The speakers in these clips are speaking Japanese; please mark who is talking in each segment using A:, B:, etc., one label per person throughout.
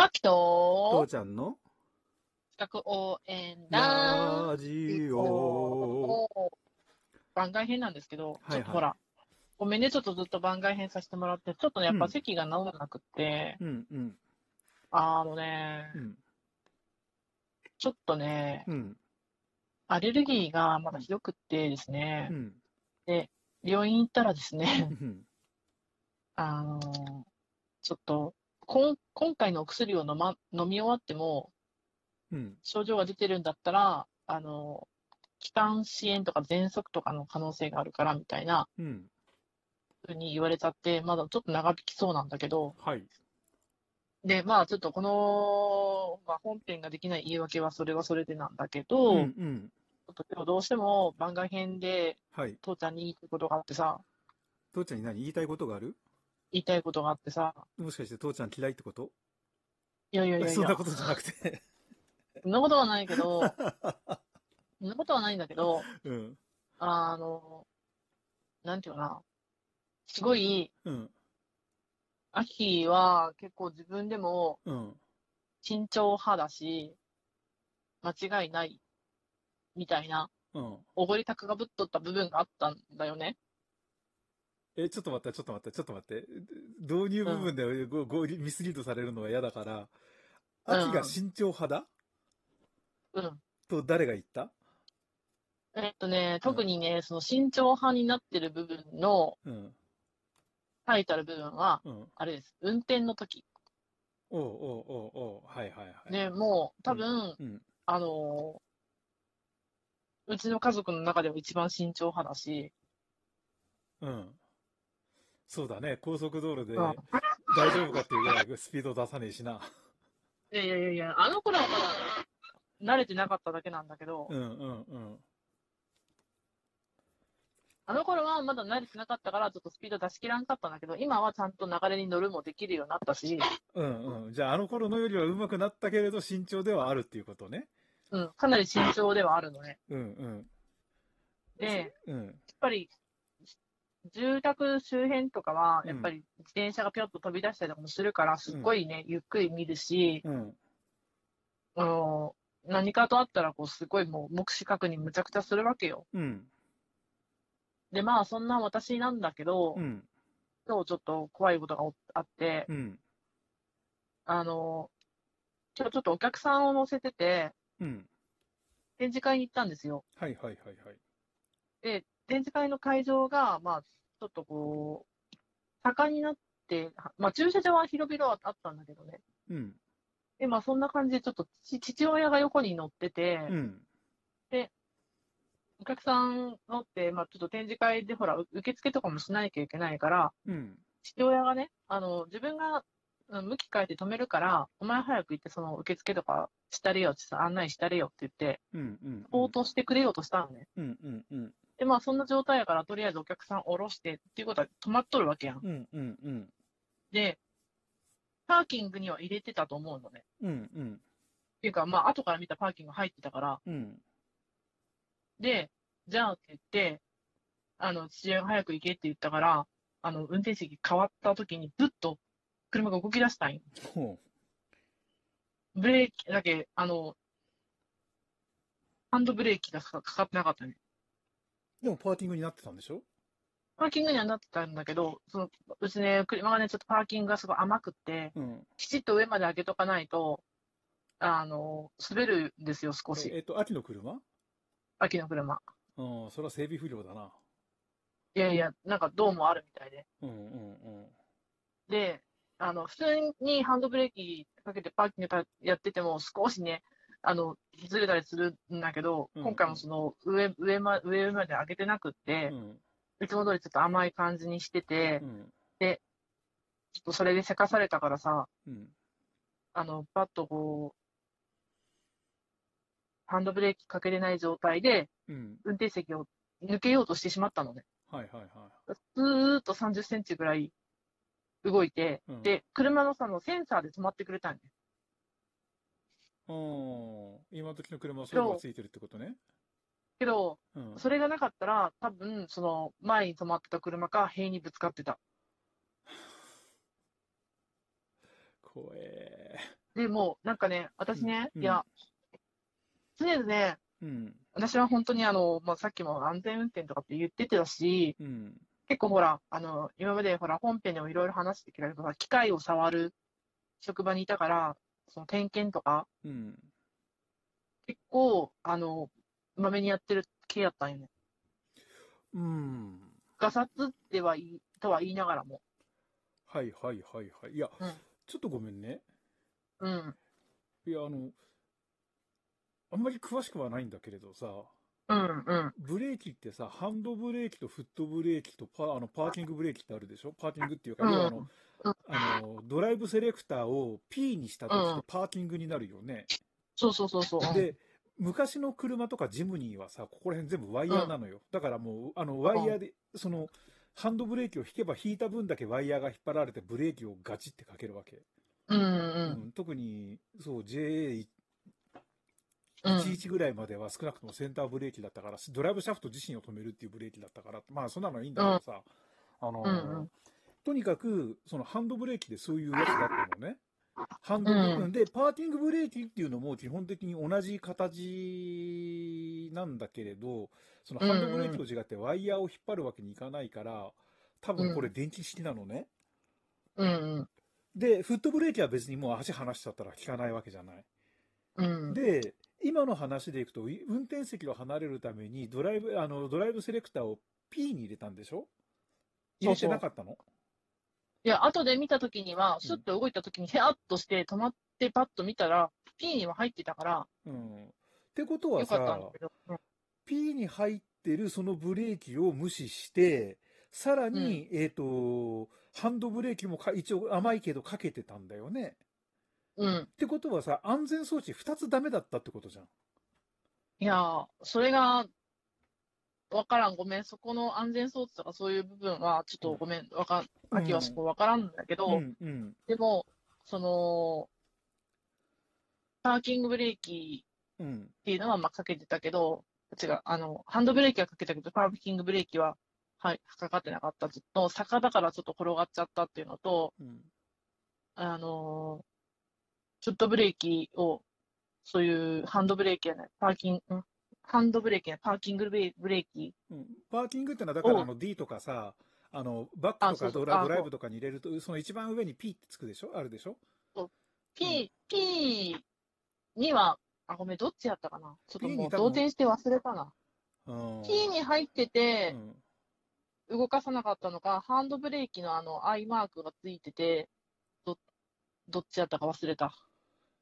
A: あきと、
B: 父ちゃんの？
A: 企画応援ラ
B: ラジオ。
A: オ。番外編なんですけど、
B: はいはい。
A: ちょっとほら、ごめんね、ちょっとずっと番外編させてもらって、ちょっとね、やっぱ
B: うん。
A: 席が治らなくって、
B: うんうん。
A: あのね、
B: うん。
A: ちょっとね、
B: うん。
A: アレルギーがまだひどくってですね。
B: う、ん。
A: 病院行ったらです
B: う
A: ね、
B: ん。
A: あの、ちょっと、こん今回のお薬を飲ま、飲み終わっても、
B: うん。
A: 症状が出てるんだったら、あの、気管支炎とか喘息とかの可能性があるからみたいな
B: うん。
A: 風に言われちゃって、まだちょっと長引きそうなんだけど、
B: はい。
A: で、まあちょっとこの、まあ、本編ができない言い訳はそれはそれでなんだけ
B: う
A: ど、
B: んうん。
A: ちょっと今日どうしても番外編で
B: はい。
A: 父ちゃんに言いたいことがあってさ、
B: 父ちゃんに何？言いたいことがある？
A: 言いたいことがあってさ、
B: もしかして父ちゃん嫌いってこと？
A: いやいやいやいや。
B: そんな、ことじゃなくて。
A: そんなことはないけど、そんなことはないんだけど、
B: うん。
A: あの、なんていうかな、すごい、
B: うん。
A: アキは結構自分でも
B: うん。
A: 慎重派だし、間違いない、みたいな、
B: うん。
A: おごりたくがぶっとった部分があったんだよね。
B: え、ちょっと待って、ちょっと待って、ちょっと待って。導入部分でごごミスリードされるのは嫌だから、
A: うん
B: 秋が慎重派だ？
A: うん。
B: と誰が言った？
A: えっとね、特にね、その慎重派になってる部分の
B: うん。
A: 書いてある部分は、
B: うん。
A: あれです。運転の時。
B: おうおうおうおうはいはいはい。
A: で、もう多分、
B: うん。
A: あのうちの家族の中では一番慎重派だし、
B: うん。そうだね、高速道路で
A: うん
B: 大丈夫かっていうぐらいスピード出さねえしな。
A: いやいやいやいや、あの頃はまだ慣れてなかっただけなんだけど、
B: うんうんうん。
A: あの頃はまだ慣れてなかったから、ちょっとスピード出し切らんかったんだけど、今はちゃんと流れに乗るもできるようになったし、
B: うんうん。じゃあ、あの頃のよりは上手くなったけれど、慎重ではあるっていうことね。
A: うん、かなり慎重ではあるのね。
B: うんうん。
A: で、
B: うん。
A: やっぱり、住宅周辺とかは、
B: うん
A: やっぱり自転車がぴょっと飛び出したりもするから、すっごいね、ゆっくり見るし、
B: うん。
A: あの何かとあったら、こう、すごいもう、目視確認むちゃくちゃするわけよ。
B: うん。
A: で、まあ、そんな私なんだけど、
B: うん。
A: 今日ちょっと怖いことがおあって、
B: うん。
A: あの、今日ちょっとお客さんを乗せてて、
B: うん。
A: 展示会に行ったんですよ。
B: はいはいはいはい。
A: で、展示会の会場が、まあ、ちょっとこう、坂になって、はまあ、駐車場は広々はあったんだけどね。
B: うん。
A: で、まあ、そんな感じで、ちょっと父父親が横に乗ってて、
B: うん。
A: お客さん乗って、まあ、ちょっと展示会で、ほら、う受付とかもしないといけないから、
B: うん。
A: 父親がね、あの、自分が、うん向き変えて止めるから、お前早く行って、その受付とかしたれよ案内したれよって言って、
B: うん。うん。
A: 応答してくれようとしたのね。
B: うん。うん。うん。
A: で、まあ、そんな状態やから、とりあえずお客さん降ろしてっていうことは止まっとるわけやん。
B: うん。うん。うん。
A: で、パーキングには入れてたと思うのね。
B: うん。うん。
A: っていうか、まあ、後から見たパーキング入ってたから、
B: うん。
A: で、じゃあって言って、あの、父親が早く行けって言ったから、あの、運転席変わった時に、ぶっと車が動き出したんよ。
B: ほ
A: ブレーキだけ、あの、ハンドブレーキがかかかってなかったね。
B: う。でもパーキングになってたんでしょ？
A: パーキングにはなってたんだけど、その、うちね、車がね、ちょっとパーキングがすごい甘くって、
B: うん。
A: きちっと上まで上げとかないと、あの、滑るんですよ、少し。
B: えっと、秋の車？
A: 秋の車。
B: うん。それは整備不良だな。
A: いやいや、なんかどうもあるみたいで。
B: うん。うん。うん。
A: で、あの、普通にハンドブレーキかけてパーキングたやってても少しね、あの、ずれたりするんだけど、
B: うん
A: 今回もその上、上ま、上まで上げてなくって、
B: うん。
A: いつも通りちょっと甘い感じにしてて
B: う、ん。
A: ちょっとそれでせかされたからさ、
B: うん。
A: あの、パッとこう、ハンドブレーキかけれない状態で、
B: うん。
A: 運転席を抜けようとしてしまったのね。
B: はいはいはい。
A: ずーっと30センチぐらい動いて、
B: うん
A: で、車のさ、のセンサーで止まってくれたんね。
B: うん。今時の車はそういうのがついてるってことね。
A: けど、
B: うん。
A: それがなかったら、多分、その、前に止まってた車か、塀にぶつかってた。
B: 怖え。
A: でも、なんかね、私ね、
B: うん
A: いや、常々ね、
B: うん。
A: 私は本当にあの、まあ、さっきも安全運転とかって言ってたし、
B: うん。
A: 結構ほら、あの、今までほら、本編でもいろいろ話してきたけどさ、機械を触る職場にいたから、その点検とか、
B: うん。
A: 結構、あの、まめにやってる系やったんよね。
B: うん。
A: ガサツってはいい、とは言いながらも。
B: はいはいはいはい。いや、
A: うん
B: ちょっとごめんね。
A: うん。
B: いや、あの、あんまり詳しくはないんだけれどさ、
A: うんうん。
B: ブレーキってさ、ハンドブレーキとフットブレーキとパあのパーキングブレーキってあるでしょ？パーキングっていうか、
A: うん、
B: あの、あの、ドライブセレクターを P にしたとしパーキングになるよね。
A: うん、そうそうそうそう。
B: で、昔の車とかジムニーはさ、ここら辺全部ワイヤーなのよ。だからもう、あの、ワイヤーで、その、ハンドブレーキを引けば引いた分だけワイヤーが引っ張られてブレーキをガチってかけるわけ。
A: うん、う
B: ん、特に、そう、ja
A: 1日
B: ぐらいまでは少なくともセンターブレーキだったから、ドライブシャフト自身を止めるっていうブレーキだったから、まあそんなのいいんだけどさ、あの、
A: うんうん、
B: とにかく、そのハンドブレーキでそういうやつだったのね。ハンド
A: ブレーキ
B: で、パーティングブレーキっていうのも基本的に同じ形なんだけれど、そのハンドブレーキと違ってワイヤーを引っ張るわけにいかないから、多分これ電気式なのね。
A: うん、うん、
B: で、フットブレーキは別にもう足離しちゃったら効かないわけじゃない。
A: うん、
B: で、今の話でいくと、い運転席を離れるためにドライブ、あの、ドライブセレクターを P に入れたんでしょ？入れてなかったの？
A: いや、後で見たときには、スッと動いたときに、へあっとして、止まってパッと見たら、P には入ってたから、
B: うん。ってことは
A: よかったん
B: さ
A: だけど。うん
B: P に入ってるそのブレーキを無視して、さらに、えっ、と、ハンドブレーキもか一応甘いけどかけてたんだよね。
A: うん。
B: ってことはさ、安全装置2つダメだったってことじゃん。
A: いやー、それが、わからん、ごめん。そこの安全装置とかそういう部分は、ちょっとごめん、わかん、秋はそこわからんんだけど、
B: うん、うん、
A: でも、その、パーキングブレーキ
B: うん。
A: っていうのは、まあ、かけてたけど、違う、あの、ハンドブレーキはかけたけど、パーキングブレーキは、はい、かかってなかったずっと、坂だからちょっと転がっちゃったっていうのと、
B: うん。
A: あのー、フットブレーキを、そういうハンドブレーキやね、パーキング、ん？ハンドブレーキやパーキングブレーキ、
B: うん。パーキングってのは、だから
A: お
B: あの D とかさ、あの、バックとかドラドライブとかに入れると、その一番上に P ってつくでしょ？あるでしょ
A: ？P、P には、あ、ごめん、どっちやったかな？ちょっともう動転して忘れたな。
B: うん。
A: P に入ってて
B: う、ん。
A: 動かさなかったのか、ハンドブレーキのあの、I マークがついてて、ど、どっちやったか忘れた。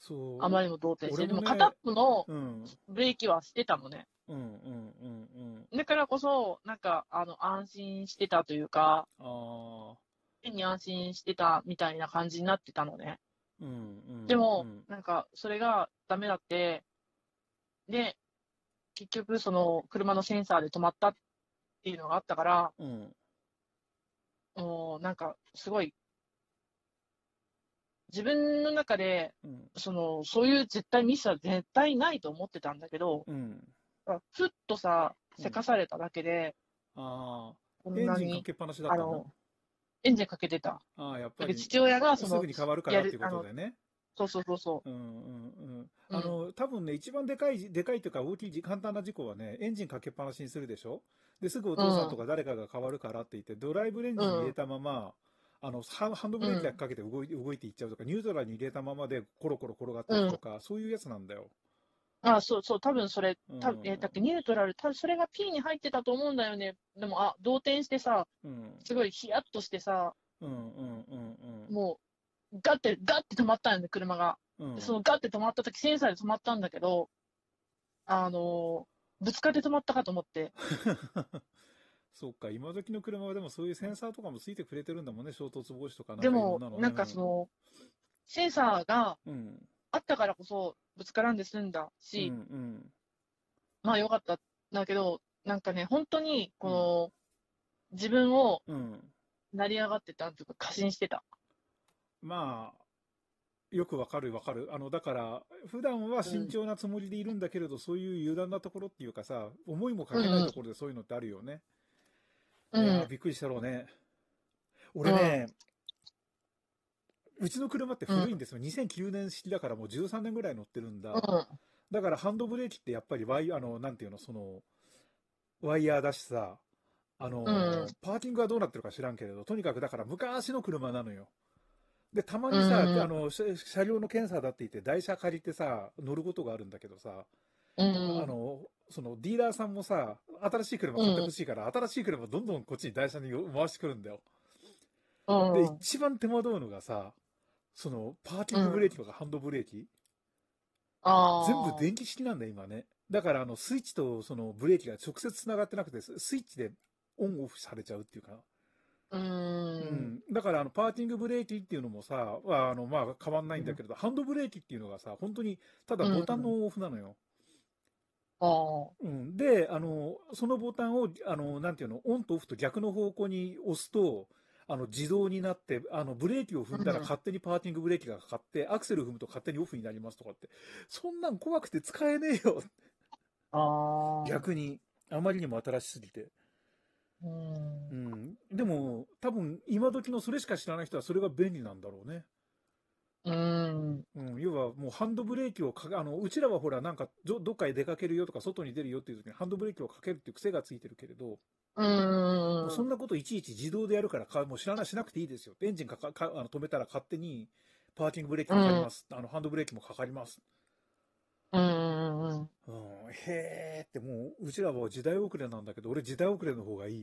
B: そう。
A: あまりにも動転して。
B: ね
A: でも片っぽの
B: うん。
A: ブレーキはしてたのね。
B: うん、うん、うん、うん。
A: だからこそ、なんか、あの、安心してたというか、
B: ああ。
A: 変に安心してたみたいな感じになってたのね。
B: うん、うん。
A: でも
B: うん、
A: なんか、それがダメだって、で、結局、その、車のセンサーで止まったっていうのがあったから、
B: うん。
A: もう、なんか、すごい、自分の中で、
B: うん。
A: その、そういう絶対ミスは絶対ないと思ってたんだけど、
B: うん。
A: ふっとさ、せかされただけで、
B: あ
A: こ
B: あ。エン
A: んなに、
B: ジンかけっぱなしだったの？
A: エンジンかけてた。
B: ああ、やっぱり。
A: 父親が、その
B: すぐ、に変わるからっていうことでね。
A: そうそうそうそ
B: うんうんうん。
A: うん
B: あの、多分ね、一番でかい、でかいというか大きいじ、簡単な事故はね、エンジンかけっぱなしにするでしょ？で、すぐお父さんとか誰かが変わるからって言って、ドライブレンジに入れたまま、あの、ハンドブレーキだけかけて動い動いていっちゃうとか、ニュートラルに入れたままでコロコロ転がっていくとか、そういうやつなんだよ。
A: う。あ、そうそう、多分それ、た
B: うん
A: えだってニュートラル、多分それが P に入ってたと思うんだよね。でも、あ、動転してさ、
B: うん。
A: すごいヒヤッとしてさ、
B: うんうんうんうん。
A: もう、ガッて、ガッて止まったんよね、車が。
B: うん
A: でそのガッて止まった時、センサーで止まったんだけど、あのーぶつかって止まったかと思って。
B: そうか、今時の車はでもそういうセンサーとかもついてくれてるんだもんね、衝突防止とか
A: でも、なんかそ、の、センサーが
B: うん、
A: あったからこそぶつからんで済んだ
B: うん、
A: し、
B: うん、
A: まあよかったんだけど、なんかね、本当に、この、自分を
B: うん。
A: 成り上がってたっていうか、過信してた。
B: まあ、よくわかるわかる。あの、だから、普段は慎重なつもりでいるんだけれど、そういう油断なところっていうかさ、思いもかけないところでそういうのってあるよね。
A: うん
B: いやびっくりしたろうね。俺ね、うちの車って古いんですよ。2009年式だからもう13年ぐらい乗ってるんだ。
A: うん。
B: だからハンドブレーキってやっぱりワイ、あの、なんていうの、その、ワイヤーだしさ、あの、
A: うん
B: パーキングはどうなってるか知らんけれど、とにかくだから昔の車なのよ。で、たまにさ、
A: うん
B: あの、車車両の検査だって言って台車借りてさ、乗ることがあるんだけどさ、
A: うん。
B: あの、そのディーラーさんもさ、新しい車買ってほしいから、新しい車どんどんこっちに台車に回してくるんだよ。
A: うん。
B: で、一番手間取るのがさ、その、パーキングブレーキとかハンドブレーキ。全部電気式なんだよ、今ね。だから、あの、スイッチとそのブレーキが直接繋がってなくて、ススイッチでオンオフされちゃうっていうか。
A: う。
B: うんん。だから、あの、パーキングブレーキっていうのもさ、あの、まあ、変わんないんだけれど、ハンドブレーキっていうのがさ、本当に、ただボタンのオフなのよ。うん。で、あの、そのボタンを、あの、なんていうの、オンとオフと逆の方向に押すと、あの、自動になって、あの、ブレーキを踏んだら
A: うん
B: 勝手にパーキングブレーキがかかって、アクセル踏むと勝手にオフになりますとかって、そんなん怖くて使えねえよ。
A: ああ。
B: 逆に。あまりにも新しすぎて。
A: うん
B: う。ん。でも、多分、今時のそれしか知らない人はそれが便利なんだろうね。
A: うん。
B: うん。要は、もうハンドブレーキをか、あの、うちらはほら、なんかど、どっかへ出かけるよとか、外に出るよっていう時にハンドブレーキをかけるっていう癖がついてるけれど、
A: うん。
B: そんなこといちいち自動でやるからか、もう知らないしなくていいですよ。エンジンかかかあの止めたら勝手にパーキングブレーキかかります。あの、ハンドブレーキもかかります。
A: うん。うん。
B: うん、へーってもう、うちらは時代遅れなんだけど、俺時代遅れの方がいい。